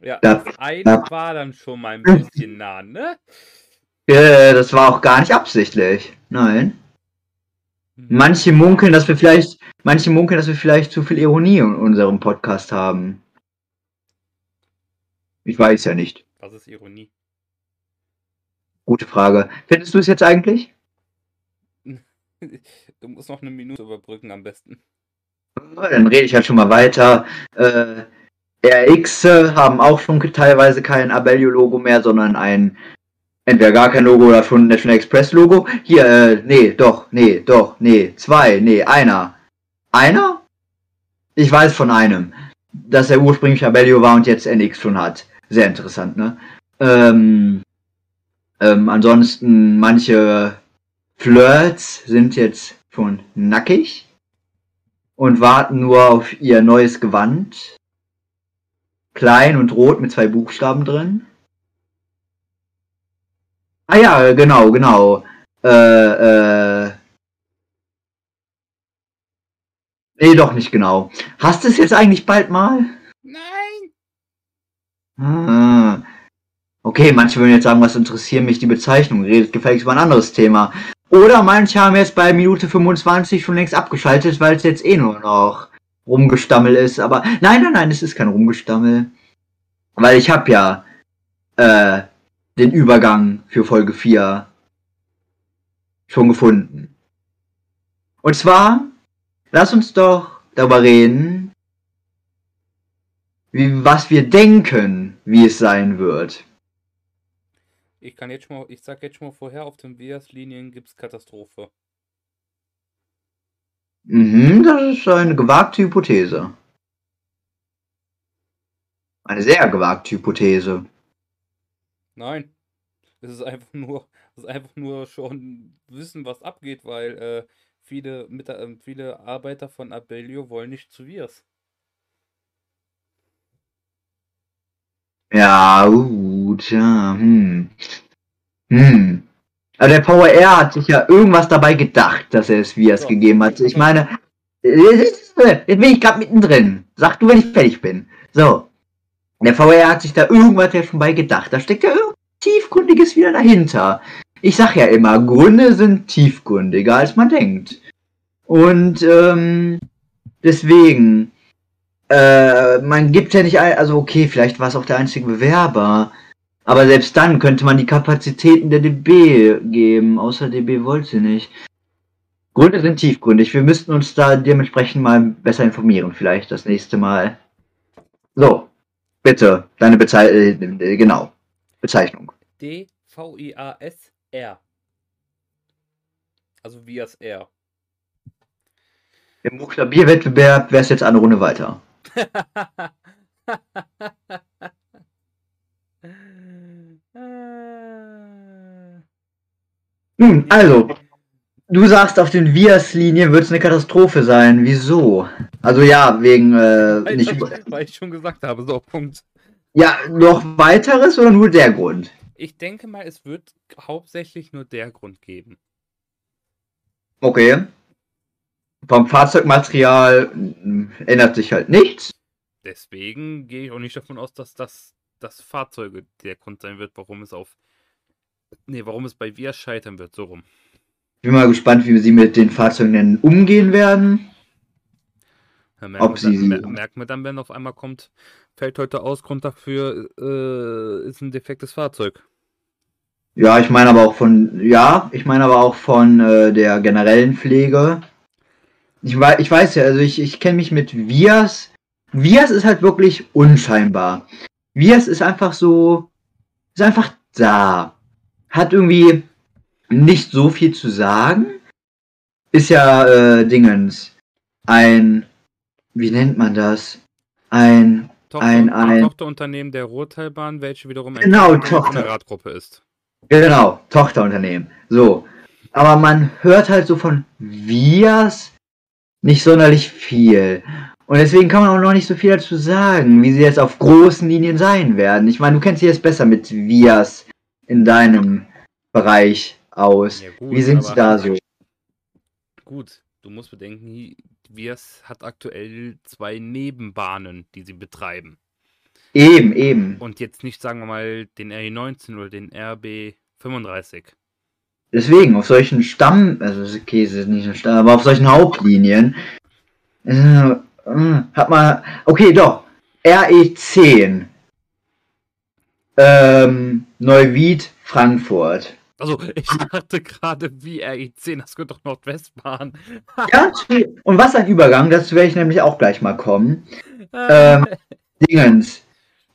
Ja,
Da-
das eine war dann schon mal ein bisschen nah, ne?
Äh, das war auch gar nicht absichtlich. Nein. Manche munkeln, dass wir vielleicht, manche munkeln, dass wir vielleicht zu viel Ironie in unserem Podcast haben. Ich weiß ja nicht.
Was ist Ironie?
Gute Frage. Findest du es jetzt eigentlich?
Du musst noch eine Minute überbrücken am besten.
Dann rede ich halt schon mal weiter. Äh, RX haben auch schon teilweise kein Abellio-Logo mehr, sondern ein entweder gar kein Logo oder schon ein National Express-Logo. Hier, äh, nee, doch, nee, doch, nee, zwei, nee, einer. Einer? Ich weiß von einem, dass er ursprünglich Abellio war und jetzt NX schon hat. Sehr interessant, ne? Ähm, ähm, ansonsten, manche Flirts sind jetzt schon nackig und warten nur auf ihr neues Gewand. Klein und rot mit zwei Buchstaben drin. Ah ja, genau, genau. Äh, äh. Nee, doch nicht genau. Hast du es jetzt eigentlich bald mal?
Nein!
Ah. Okay, manche würden jetzt sagen, was interessieren mich die Bezeichnung? Redet gefälligst über ein anderes Thema. Oder manche haben jetzt bei Minute 25 schon längst abgeschaltet, weil es jetzt eh nur noch Rumgestammel ist. Aber nein, nein, nein, es ist kein Rumgestammel. Weil ich habe ja äh, den Übergang für Folge 4 schon gefunden. Und zwar, lass uns doch darüber reden, wie, was wir denken, wie es sein wird.
Ich kann jetzt schon mal, ich sag jetzt schon mal vorher, auf den Vias-Linien gibt's Katastrophe.
Mhm, das ist eine gewagte Hypothese. Eine sehr gewagte Hypothese.
Nein. Es ist einfach nur, es ist einfach nur schon wissen, was abgeht, weil äh, viele, mit, äh, viele Arbeiter von Abellio wollen nicht zu Vias.
Ja, gut, ja, hm. Hm. Aber der VR hat sich ja irgendwas dabei gedacht, dass er es wie es
So.
gegeben hat. Ich meine, jetzt bin ich gerade mittendrin. Sag du, wenn ich fertig bin. So. Der VR hat sich da irgendwas ja schon bei gedacht. Da steckt ja irgendwas Tiefgründiges wieder dahinter. Ich sag ja immer, Gründe sind tiefgründiger, als man denkt. Und ähm, deswegen, äh, man gibt ja nicht, ein, also okay, vielleicht war es auch der einzige Bewerber, aber selbst dann könnte man die Kapazitäten der DB geben, außer DB wollte nicht. Gründe sind tiefgründig, wir müssten uns da dementsprechend mal besser informieren, vielleicht das nächste Mal. Bitte, deine Bezeichnung, äh, genau, Bezeichnung.
D-V-I-A-S-R. Also Vias R.
Im Buchstabierwettbewerb wäre es jetzt eine Runde weiter. Nun, also, du sagst, auf den Vias-Linien wird es eine Katastrophe sein. Wieso? Also ja, wegen äh,
Weil,
nicht.
weil ich schon gesagt habe, so Punkt.
Ja, noch weiteres oder nur der Grund?
Ich denke mal, es wird hauptsächlich nur der Grund geben.
Okay. Vom Fahrzeugmaterial mm, ändert sich halt nichts.
Deswegen gehe ich auch nicht davon aus, dass das, das Fahrzeuge der Grund sein wird, warum es auf. Nee, warum es bei Vias scheitern wird, so rum.
Ich bin mal gespannt, wie sie mit den Fahrzeugen denn umgehen werden.
Da merkt,
Ob
man dann,
sie-
mer- merkt man dann, wenn auf einmal kommt, fällt heute aus, Grund dafür äh, ist ein defektes Fahrzeug.
Ja, ich meine aber auch von, ja, ich meine aber auch von äh, der generellen Pflege. Ich, wei ich weiß ja, also ich, ich kenne mich mit Vias. Vias ist halt wirklich unscheinbar. Vias ist einfach so, ist einfach da. Hat irgendwie nicht so viel zu sagen. Ist ja, äh, Dingens. Ein, wie nennt man das? Ein,
Tochter,
Ein- ein-
Tochterunternehmen der Ruhrtalbahn, welche wiederum ein
Genau,
ist.
Genau, Tochterunternehmen. So. Aber man hört halt so von Vias nicht sonderlich viel. Und deswegen kann man auch noch nicht so viel dazu sagen, wie sie jetzt auf großen Linien sein werden. Ich meine, du kennst dich jetzt besser mit Vias in deinem Bereich aus.
Ja, gut,
wie sind sie da so?
Gut, du musst bedenken, Vias hat aktuell zwei Nebenbahnen, die sie betreiben.
Eben, eben.
Und jetzt nicht, sagen wir mal, den RE19 oder den RB35.
Deswegen, auf solchen Stamm, also okay, es ist nicht ein Stamm, aber auf solchen Hauptlinien äh, hat man, okay, doch, RE10, ähm, Neuwied, Frankfurt.
Also, ich dachte gerade, wie RE10, das gehört doch Nordwestbahn.
Ja, und was ein Übergang, dazu werde ich nämlich auch gleich mal kommen. Ähm, Dingens,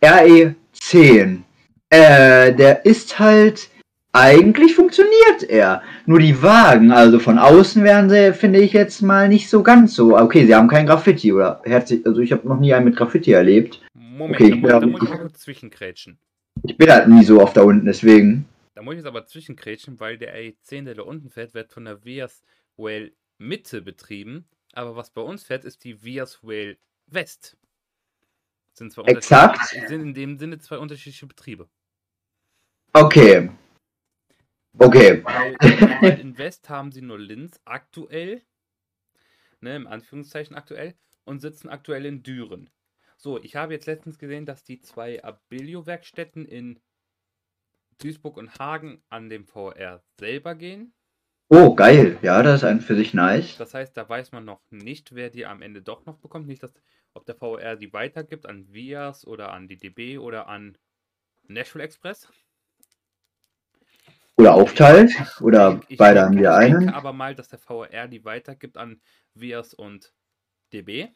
RE10, äh, der ist halt, eigentlich funktioniert er. Nur die Wagen, also von außen werden sie, finde ich jetzt mal nicht so ganz so. Okay, sie haben kein Graffiti, oder? Herzlich, also ich habe noch nie einen mit Graffiti erlebt.
Moment,
okay,
muss,
ja.
da muss ich kurz zwischenkrätschen.
Ich bin halt nie so oft da unten, deswegen.
Da muss ich jetzt aber zwischenkrätschen, weil der RE10, der da unten fährt, wird von der Vias Rail Mitte betrieben. Aber was bei uns fährt, ist die Vias Rail West. Sind zwar
Exakt.
sind in dem Sinne zwei unterschiedliche Betriebe.
Okay. Okay.
Weil in West haben sie nur Linz aktuell, ne, im Anführungszeichen aktuell, und sitzen aktuell in Düren. So, ich habe jetzt letztens gesehen, dass die zwei Abilio-Werkstätten in Duisburg und Hagen an dem VR selber gehen.
Oh, geil. Ja, das ist ein für sich nice.
Das heißt, da weiß man noch nicht, wer die am Ende doch noch bekommt. Nicht, dass, ob der VR die weitergibt an Vias oder an die DB oder an Nashville Express.
Oder aufteilt. Oder
Ich
beide
denke-
haben wir
Ich
einen.
denke aber mal, dass der VR die weitergibt an Vias und DB.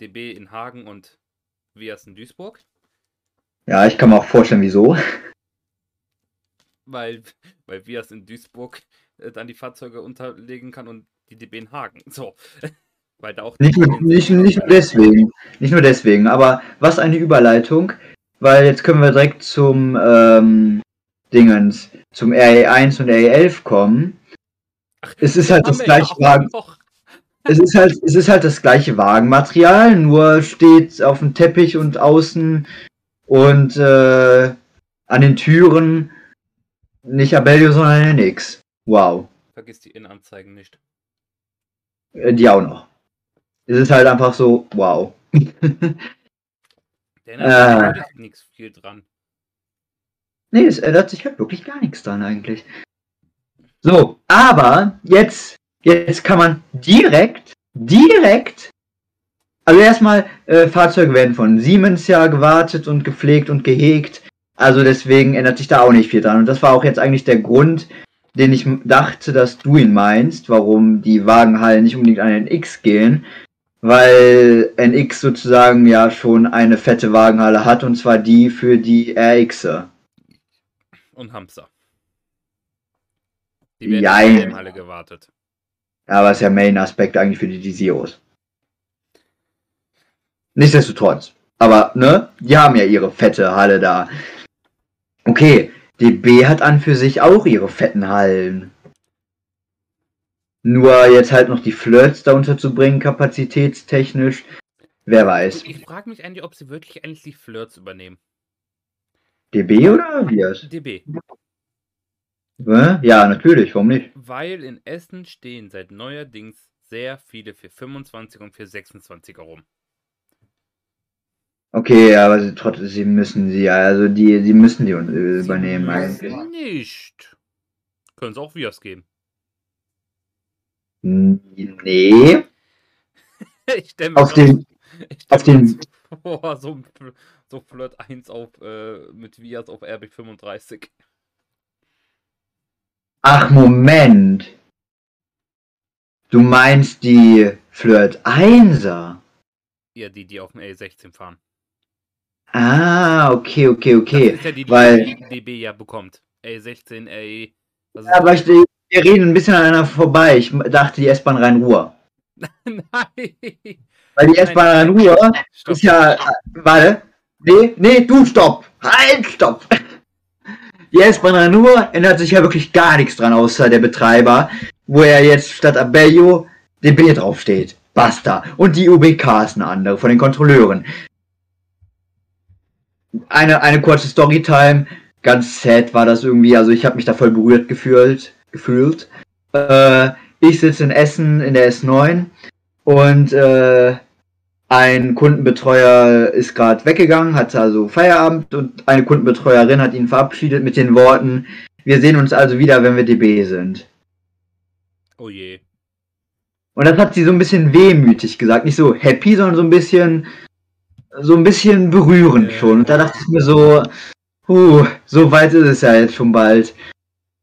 DB in Hagen und Vias in Duisburg.
Ja, ich kann mir auch vorstellen, wieso.
Weil, weil Vias in Duisburg äh, dann die Fahrzeuge unterlegen kann und die DB in Hagen. So. weil da auch
Nicht nur, nicht, nicht nur deswegen. Nicht nur deswegen. Aber was eine Überleitung. Weil jetzt können wir direkt zum ähm, Dingens, zum RE1 und RE11 kommen. Es ist halt das gleiche Wagen.
noch.
Es ist halt, es ist halt das gleiche Wagenmaterial, nur steht auf dem Teppich und außen und äh, an den Türen nicht Abellio, sondern nix. Wow.
Vergiss die Innenanzeigen nicht.
Äh, Die auch noch. Es ist halt einfach so, wow.
Der
Äh.
äh. nichts viel dran.
Nee, es ändert sich halt wirklich gar nichts dran eigentlich. So, aber jetzt, jetzt kann man direkt, direkt, also erstmal, äh, Fahrzeuge werden von Siemens ja gewartet und gepflegt und gehegt. Also deswegen ändert sich da auch nicht viel dran. Und das war auch jetzt eigentlich der Grund, den ich dachte, dass du ihn meinst, warum die Wagenhallen nicht unbedingt an den X gehen. weil NX sozusagen ja schon eine fette Wagenhalle hat und zwar die für die RXer.
Und Hamster. Die werden
Jein.
in der Halle gewartet.
Ja, aber ist ja Main-Aspekt eigentlich für die Desiros. Nichtsdestotrotz. Aber, ne, die haben ja ihre fette Halle da. Okay, DB hat an für sich auch ihre fetten Hallen. Nur jetzt halt noch die Flirts da unterzubringen, kapazitätstechnisch, wer weiß.
Ich frage mich eigentlich, ob sie wirklich die Flirts übernehmen.
DB oder Wirs?
DB.
Ja, natürlich, warum nicht?
Weil in Essen stehen seit neuerdings sehr viele für 25 und für 26er rum.
Okay, aber sie, trotzdem, sie müssen sie, also die, sie müssen die äh, übernehmen
Sie
eigentlich.
müssen Nicht. Können es auch Vias geben.
Nee.
Ich stelle mir
Auf den,
ich
auf den-
vor, so, so Flirt 1 auf, äh, mit Vias auf RB 35.
ach Moment. Du meinst die Flirt 1er?
Ja, die, die auf dem L16 fahren.
Ah, okay, okay, okay.
Das ist ja die, die
weil-
die DB ja bekommt. L16, L.
Ja, aber ich, wir reden ein bisschen aneinander vorbei. Ich dachte die S-Bahn Rhein-Ruhr.
Nein!
Weil die S-Bahn Rhein-Ruhr ist ja, äh, warte. Nee, nee, du stopp. Halt, stopp. Die S-Bahn Rhein-Ruhr ändert sich ja wirklich gar nichts dran, außer der Betreiber, wo er jetzt statt Abellio DB draufsteht. Basta. Und die UBK ist eine andere von den Kontrolleuren. Eine, eine kurze Storytime. Ganz sad war das irgendwie. Also ich habe mich da voll berührt gefühlt. gefühlt. Äh, ich sitze in Essen in der S9 und äh, ein Kundenbetreuer ist gerade weggegangen, hat also Feierabend und eine Kundenbetreuerin hat ihn verabschiedet mit den Worten, wir sehen uns also wieder, wenn wir DB sind.
Oh je.
Und das hat sie so ein bisschen wehmütig gesagt, nicht so happy, sondern so ein bisschen, so ein bisschen berührend
Ja.
schon. Und da dachte ich mir so, huh, so weit ist es ja jetzt schon bald.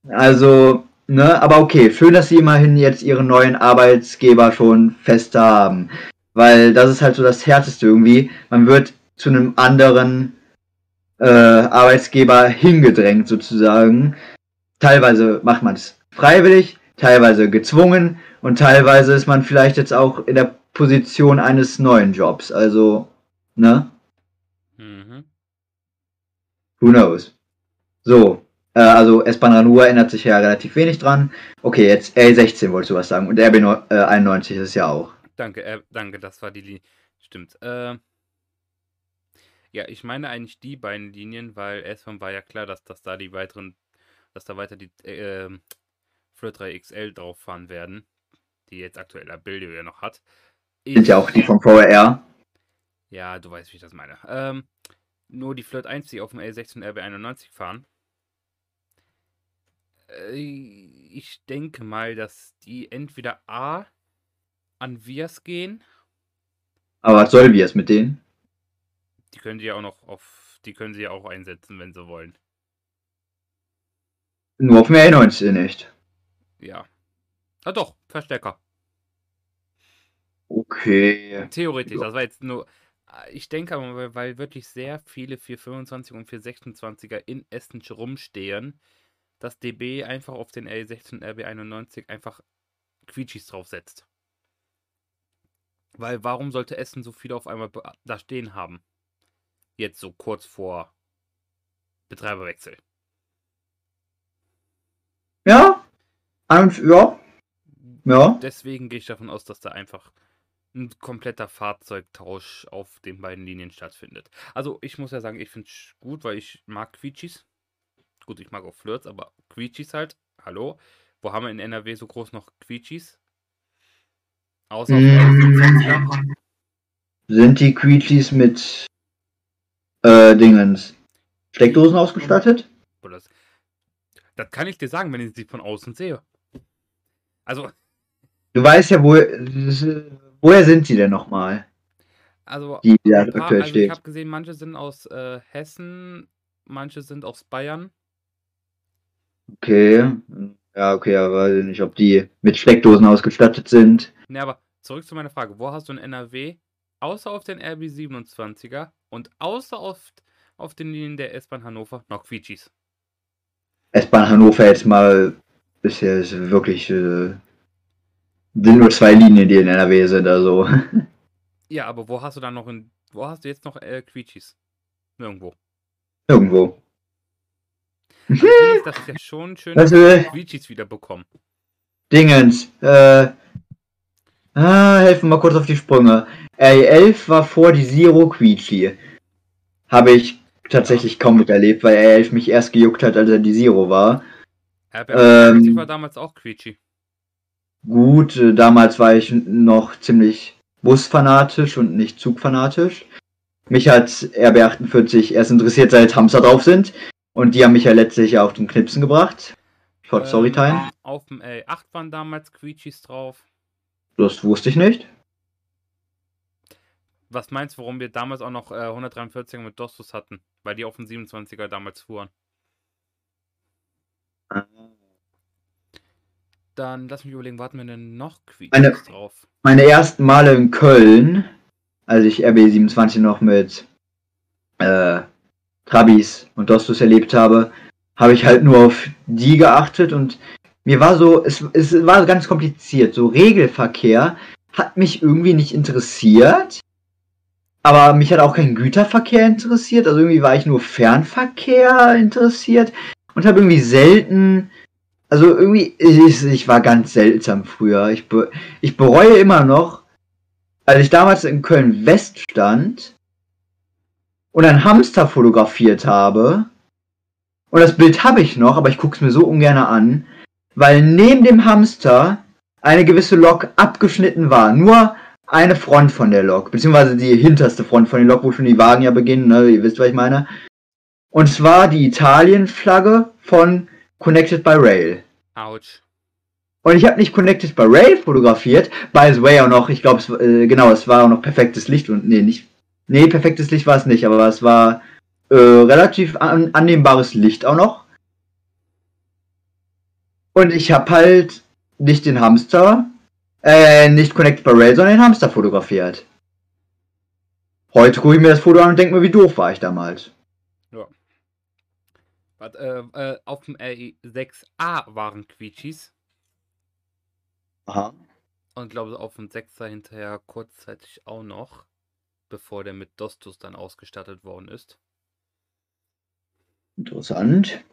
Also, ne, aber okay, schön, dass sie immerhin jetzt ihren neuen Arbeitsgeber schon fest haben. Weil das ist halt so das Härteste irgendwie. Man wird zu einem anderen äh, Arbeitsgeber hingedrängt sozusagen. Teilweise macht man es freiwillig, teilweise gezwungen und teilweise ist man vielleicht jetzt auch in der Position eines neuen Jobs. Also, ne?
Mhm.
Who knows? So, äh, also S-Bahn Ranur ändert sich ja relativ wenig dran. Okay, jetzt L16 wolltest du was sagen und RB neu- äh, 91 ist ja auch.
Danke, äh, danke, das war die Linie. Stimmt. Äh, ja, ich meine eigentlich die beiden Linien, weil erstmal war ja klar, dass, dass da die weiteren, dass da weiter die äh, Flirt 3 XL drauf fahren werden, die jetzt aktuell Abilio ja noch hat.
Sind ja auch die vom VRR.
Ja, du weißt, wie ich das meine. Ähm, nur die Flirt 1, die auf dem L16 RB91 fahren. Äh, ich denke mal, dass die entweder A an Vias gehen.
Aber was soll wir es mit denen?
Die können sie ja auch noch auf. Die können sie ja auch einsetzen, wenn sie wollen.
Nur auf dem L19 nicht.
Ja. Ah doch, Verstärker.
Okay.
Theoretisch, das war jetzt nur. Ich denke aber, weil- weil wirklich sehr viele 425 und 426er in Essen rumstehen, dass DB einfach auf den L16 RB91 einfach Quietschis draufsetzt. Weil warum sollte Essen so viele auf einmal da stehen haben? Jetzt so kurz vor Betreiberwechsel.
Ja? Und, ja? Ja?
Deswegen gehe ich davon aus, dass da einfach ein kompletter Fahrzeugtausch auf den beiden Linien stattfindet. Also ich muss ja sagen, ich finde es gut, weil ich mag Quietschis. Gut, ich mag auch Flirts, aber Quietschis halt. Hallo? Wo haben wir in NRW so groß noch Quietschis? Außer
Mm.
L25er.
Sind die Quietschis mit äh, Dingens Steckdosen ausgestattet?
Oder Das, das kann ich dir sagen, wenn ich sie von außen sehe. Also,
Du weißt ja, wo, woher sind sie denn nochmal,
also
die da
Ein paar, also ich habe gesehen, manche sind aus äh, Hessen, manche sind aus Bayern.
Okay. Ja, okay, aber weiß ich nicht, ob die mit Steckdosen ausgestattet sind.
Ne, aber zurück zu meiner Frage. Wo hast du in NRW, außer auf den RB27er und außer auf, auf den Linien der S-Bahn Hannover, noch Quietschis?
S-Bahn Hannover jetzt mal bisher ist wirklich äh, sind nur zwei Linien, die in NRW sind, also.
Ja, aber wo hast du dann noch in, wo hast du jetzt noch äh, Quietschis? Nirgendwo.
Irgendwo.
Also finde ich, das ist ja schon schön, dass
Also,
wir Quietschis wieder bekommen.
Dingens, äh. Ah, helfen mal kurz auf die Sprünge. R11 war vor die Zero Quietschi. Habe ich tatsächlich kaum miterlebt, weil R11 mich erst gejuckt hat, als er die Zero war.
RB27
Ähm,
war damals auch Quietschi.
Gut, äh, damals war ich noch ziemlich busfanatisch und nicht zugfanatisch. Mich hat RB48 erst interessiert, seit Hamster drauf sind. Und die haben mich ja letztlich auf den Knipsen gebracht. Short Storytime.
Ähm, auf dem L8 waren damals Quietschis drauf.
Das wusste ich nicht.
Was meinst du, warum wir damals auch noch äh, 143er mit Dostus hatten? Weil die auf dem 27er damals fuhren. Dann lass mich überlegen, warten wir denn noch Quietschis
Eine-
drauf?
Meine ersten Male in Köln, als ich RB27 noch mit äh, Trabis und Dostus erlebt habe, habe ich halt nur auf die geachtet und mir war so, es, es war ganz kompliziert. So Regelverkehr hat mich irgendwie nicht interessiert, aber mich hat auch kein Güterverkehr interessiert. Also irgendwie war ich nur Fernverkehr interessiert und habe irgendwie selten, also irgendwie, ich, ich war ganz seltsam früher. Ich, be, ich bereue immer noch, als ich damals in Köln West stand und einen Hamster fotografiert habe. Und das Bild habe ich noch, aber ich gucke es mir so ungern an, weil neben dem Hamster eine gewisse Lok abgeschnitten war. Nur eine Front von der Lok, beziehungsweise die hinterste Front von der Lok, wo schon die Wagen ja beginnen, ne? ihr wisst, was ich meine. Und zwar die Italien-Flagge von Connected by Rail.
Autsch.
Und ich habe nicht Connected by Rail fotografiert, by the way auch noch, ich glaube, äh, genau, es war auch noch perfektes Licht und nee, nicht, nee, perfektes Licht war es nicht, aber es war äh, relativ an, annehmbares Licht auch noch. Und ich habe halt nicht den Hamster, äh, nicht Connected by Rail, sondern den Hamster fotografiert. Heute gucke ich mir das Foto an und denke mir, wie doof war ich damals.
Warte, äh, äh, auf dem RE6A waren Quietschis.
Aha.
Und glaube auf dem 6er hinterher kurzzeitig auch noch. Bevor der mit Dostus dann ausgestattet worden ist.
Interessant.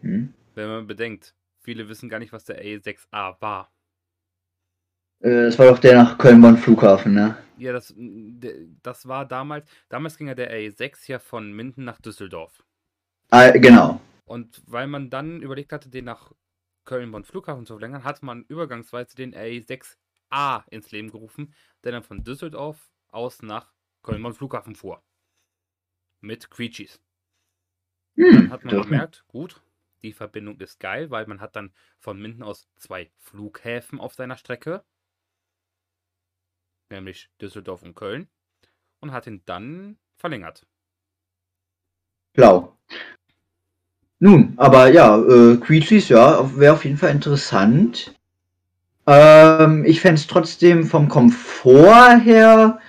Hm.
Wenn man bedenkt, viele wissen gar nicht, was der RE6A war.
Äh, das war doch der nach Köln-Bonn-Flughafen, ne?
Ja, das, das war damals, damals ging ja der RE6 ja von Minden nach Düsseldorf.
Ah, genau.
Und weil man dann überlegt hatte, den nach Köln-Bonn-Flughafen zu verlängern, hat man übergangsweise den RE6A ins Leben gerufen, der dann von Düsseldorf aus nach Köln-Bonn-Flughafen fuhr. Mit. Dann
Hm,
hat man gemerkt, gut, die Verbindung ist geil, weil man hat dann von Minden aus zwei Flughäfen auf seiner Strecke. Nämlich Düsseldorf und Köln. Und hat ihn dann verlängert.
Blau. Nun, aber ja, äh, Quietschis, ja, wäre auf jeden Fall interessant. Ähm, ich fände es trotzdem vom Komfort her,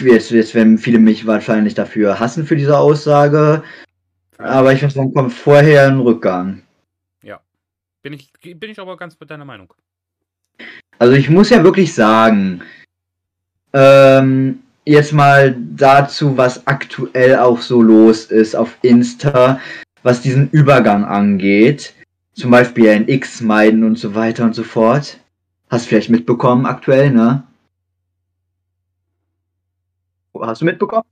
jetzt, jetzt werden viele mich wahrscheinlich dafür hassen für diese Aussage, aber ich finde es vom Komfort her ein Rückgang.
Bin ich, bin ich aber ganz mit deiner Meinung.
Also ich muss ja wirklich sagen, ähm, jetzt mal dazu, was aktuell auch so los ist auf Insta, was diesen Übergang angeht. Zum Beispiel NX meiden und so weiter und so fort. Hast vielleicht mitbekommen aktuell, ne? Hast du mitbekommen?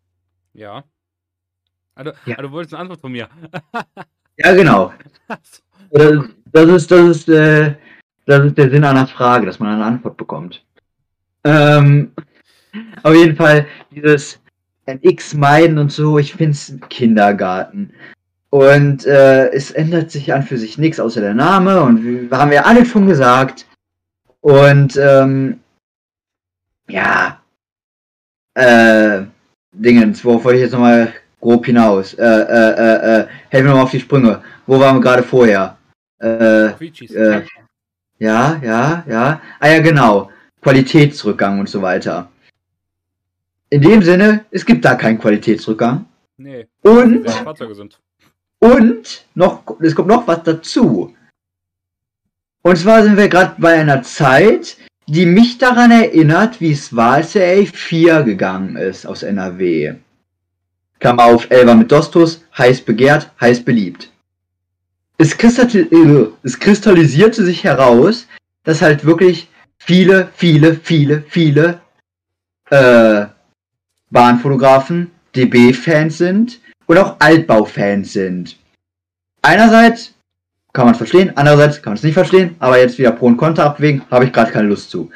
Ja. Also,
Ja.
also du wolltest eine Antwort von mir.
Ja, genau. Das, das ist, das ist, äh, das ist der Sinn einer Frage, dass man eine Antwort bekommt. Ähm, auf jeden Fall dieses NX meiden und so, ich find's Kindergarten. Und äh, es ändert sich an für sich nichts außer der Name und wir haben ja alle schon gesagt. Und ähm, ja, äh, Dingens, worauf wollte ich jetzt nochmal grob hinaus? Äh, äh, äh, äh, helfen wir mal auf die Sprünge. Wo waren wir gerade vorher? Äh, äh, ja, ja, ja. Ah ja, genau. Qualitätsrückgang und so weiter. In dem Sinne, es gibt da keinen Qualitätsrückgang.
Nee.
Und, und noch, es kommt noch was dazu. Und zwar sind wir gerade bei einer Zeit, die mich daran erinnert, wie es war, als der A4 gegangen ist aus NRW. Klammer auf, Elva mit Dostos, heiß begehrt, heiß beliebt. Es, äh, es kristallisierte sich heraus, dass halt wirklich viele, viele, viele, viele äh, Bahnfotografen DB-Fans sind und auch Altbau-Fans sind. Einerseits kann man verstehen, andererseits kann man es nicht verstehen, aber jetzt wieder Pro und Contra abwägen, habe ich gerade keine Lust zu.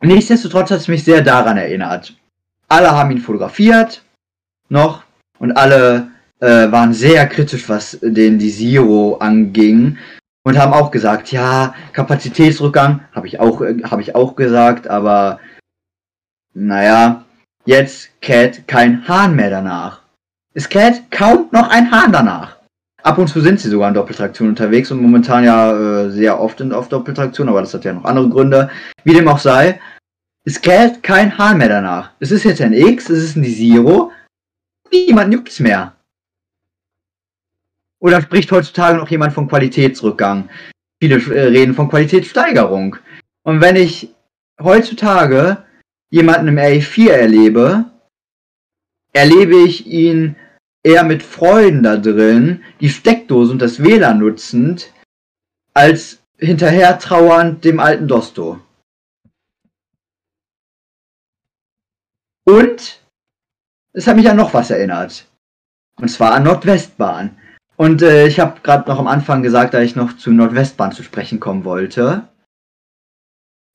Nichtsdestotrotz hat es mich sehr daran erinnert. Alle haben ihn fotografiert, noch, und alle äh, waren sehr kritisch, was den die Zero anging. Und haben auch gesagt, ja, Kapazitätsrückgang, habe ich auch, äh, habe ich auch gesagt, aber naja, jetzt kräht kein Hahn mehr danach. Es kräht kaum noch ein Hahn danach. Ab und zu sind sie sogar in Doppeltraktion unterwegs und momentan ja äh, sehr oft in, auf Doppeltraktion, aber das hat ja noch andere Gründe. Wie dem auch sei, es kräht kein Hahn mehr danach. Es ist jetzt ein X, es ist ein Zero. Niemand juckt's mehr. Oder spricht heutzutage noch jemand von Qualitätsrückgang? Viele äh, reden von Qualitätssteigerung. Und wenn ich heutzutage jemanden im RE4 erlebe, erlebe ich ihn eher mit Freuden da drin, die Steckdose und das WLAN nutzend, als hinterher trauernd dem alten Dosto. Und es hat mich an noch was erinnert. Und zwar an Nordwestbahn. Und äh, ich habe gerade noch am Anfang gesagt, da ich noch zu Nordwestbahn zu sprechen kommen wollte.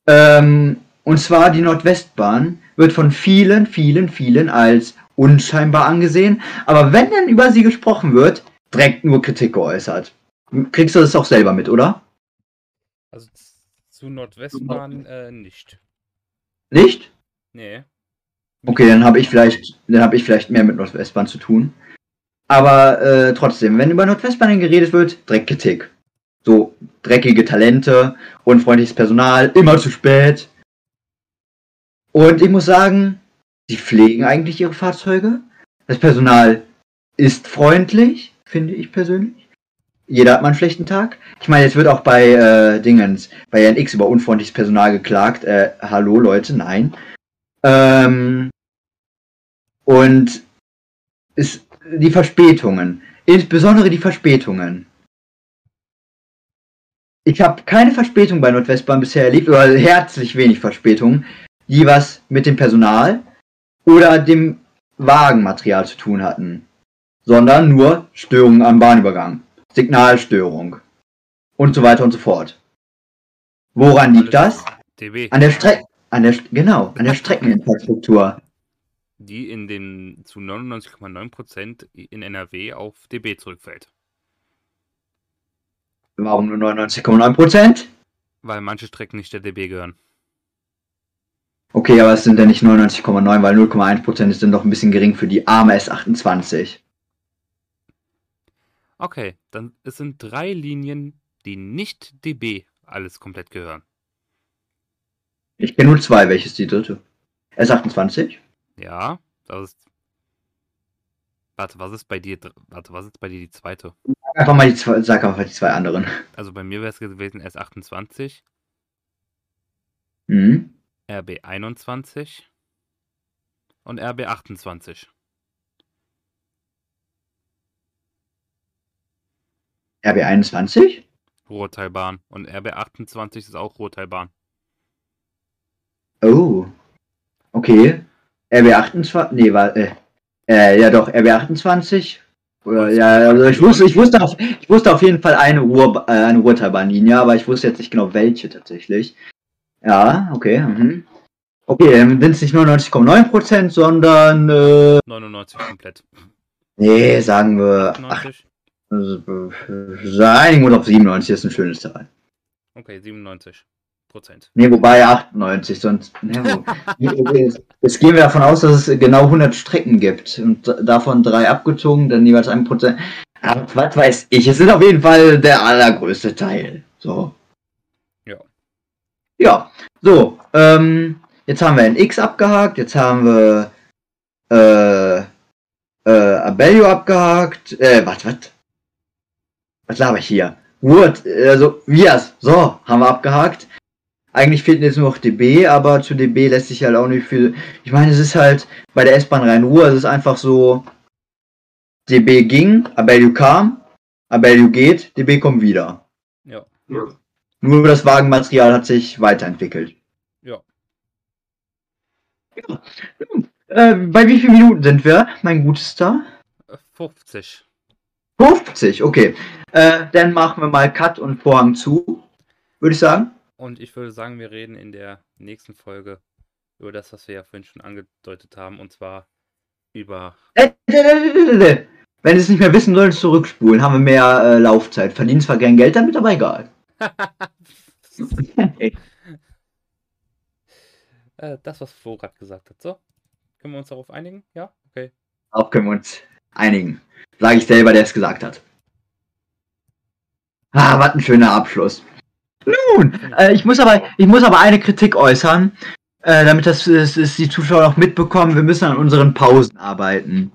Ähm, und zwar die Nordwestbahn wird von vielen, vielen, vielen als unscheinbar angesehen. Aber wenn dann über sie gesprochen wird, direkt nur Kritik geäußert. Kriegst du das auch selber mit, oder?
Also zu Nordwestbahn äh, nicht.
Nicht?
Nee.
Okay, dann habe ich vielleicht, dann habe ich vielleicht mehr mit Nordwestbahn zu tun. Aber äh, trotzdem, wenn über Nordwestbahn geredet wird, direkt Kritik. So dreckige Talente, unfreundliches Personal, immer zu spät. Und ich muss sagen, sie pflegen eigentlich ihre Fahrzeuge. Das Personal ist freundlich, finde ich persönlich. Jeder hat mal einen schlechten Tag. Ich meine, jetzt wird auch bei äh, Dingens, bei NX über unfreundliches Personal geklagt. Äh, hallo Leute, nein. Ähm, und ist die Verspätungen, insbesondere die Verspätungen. Ich habe keine Verspätung bei Nordwestbahn bisher erlebt, oder herzlich wenig Verspätungen, die was mit dem Personal oder dem Wagenmaterial zu tun hatten, sondern nur Störungen am Bahnübergang, Signalstörung und so weiter und so fort. Woran liegt das?
DB.
An der Strecke, an der, genau, an der Streckeninfrastruktur.
Die in den zu 99,9% in NRW auf DB zurückfällt.
Warum nur 99,9 Prozent?
Weil manche Strecken nicht der DB gehören.
Okay, aber es sind ja nicht 99,9, weil 0,1 Prozent ist dann doch ein bisschen gering für die arme S28.
Okay, dann es sind drei Linien, die nicht DB alles komplett gehören.
Ich kenne nur zwei, welches die dritte? S28?
Ja, das ist. Warte, was ist bei dir? Warte, was ist bei dir die zweite?
Einfach mal die zwei, sag einfach die zwei anderen.
Also bei mir wäre es gewesen S28,
Mhm.
RB21 und RB28.
RB21?
Ruhrtalbahn. Und RB28 ist auch Ruhrtalbahn.
Oh. Okay. RB28, nee, war, äh, äh, ja doch, RB28. Oder, ja, also ich wusste, ich wusste auf, ich wusste auf jeden Fall eine Ruhr, äh, eine Ruhrtalbahnlinie, aber ich wusste jetzt nicht genau welche tatsächlich. Ja, okay, mhm. Okay, dann sind es nicht nur 90,9%, sondern, äh,
99 komplett.
nee, sagen wir, ach,
90?
also, äh, einigen wir auf 97, ist ein schönes Zahl.
Okay, 97 Prozent.
Nee, wobei 98, sonst. Ne, wo, jetzt, jetzt gehen wir davon aus, dass es genau 100 Strecken gibt und davon drei abgezogen, dann jeweils ein Prozent. Aber was weiß ich, es ist auf jeden Fall der allergrößte Teil. So.
Ja.
Ja. So, ähm, jetzt haben wir ein X abgehakt, jetzt haben wir äh, äh, Abellio abgehakt, äh, was, was? Was laber ich hier? Word, also Vias, so, haben wir abgehakt. Eigentlich fehlt jetzt nur noch DB, aber zu DB lässt sich halt auch nicht viel. Ich meine, es ist halt bei der S-Bahn Rhein-Ruhr, es ist einfach so, DB ging, Abellio kam, Abellio geht, DB kommt wieder.
Ja.
Nur das Wagenmaterial hat sich weiterentwickelt.
Ja.
ja. Äh, bei wie vielen Minuten sind wir, mein Gutester?
50.
50, okay. Äh, dann machen wir mal Cut und Vorhang zu, würde ich sagen.
Und ich würde sagen, wir reden in der nächsten Folge über das, was wir ja vorhin schon angedeutet haben, und zwar über.
Äh, Wenn Sie es nicht mehr wissen sollen, zurückspulen, haben wir mehr äh, Laufzeit. Verdienen zwar kein Geld damit, aber egal.
Äh, das, was Flo gesagt hat. So, können wir uns darauf einigen? Ja? Okay.
Auch können wir uns einigen. Sage ich selber, der es gesagt hat. Ah, was ein schöner Abschluss. Nun, äh, ich, muss aber, ich muss aber eine Kritik äußern, äh, damit das, das, das die Zuschauer auch mitbekommen. Wir müssen an unseren Pausen arbeiten.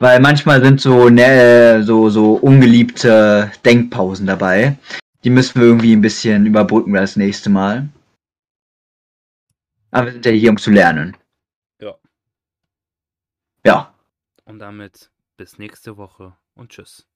Weil manchmal sind so, ne, so, so ungeliebte Denkpausen dabei. Die müssen wir irgendwie ein bisschen überbrücken das nächste Mal. Aber wir sind ja hier, um zu lernen.
Ja.
Ja.
Und damit bis nächste Woche und tschüss.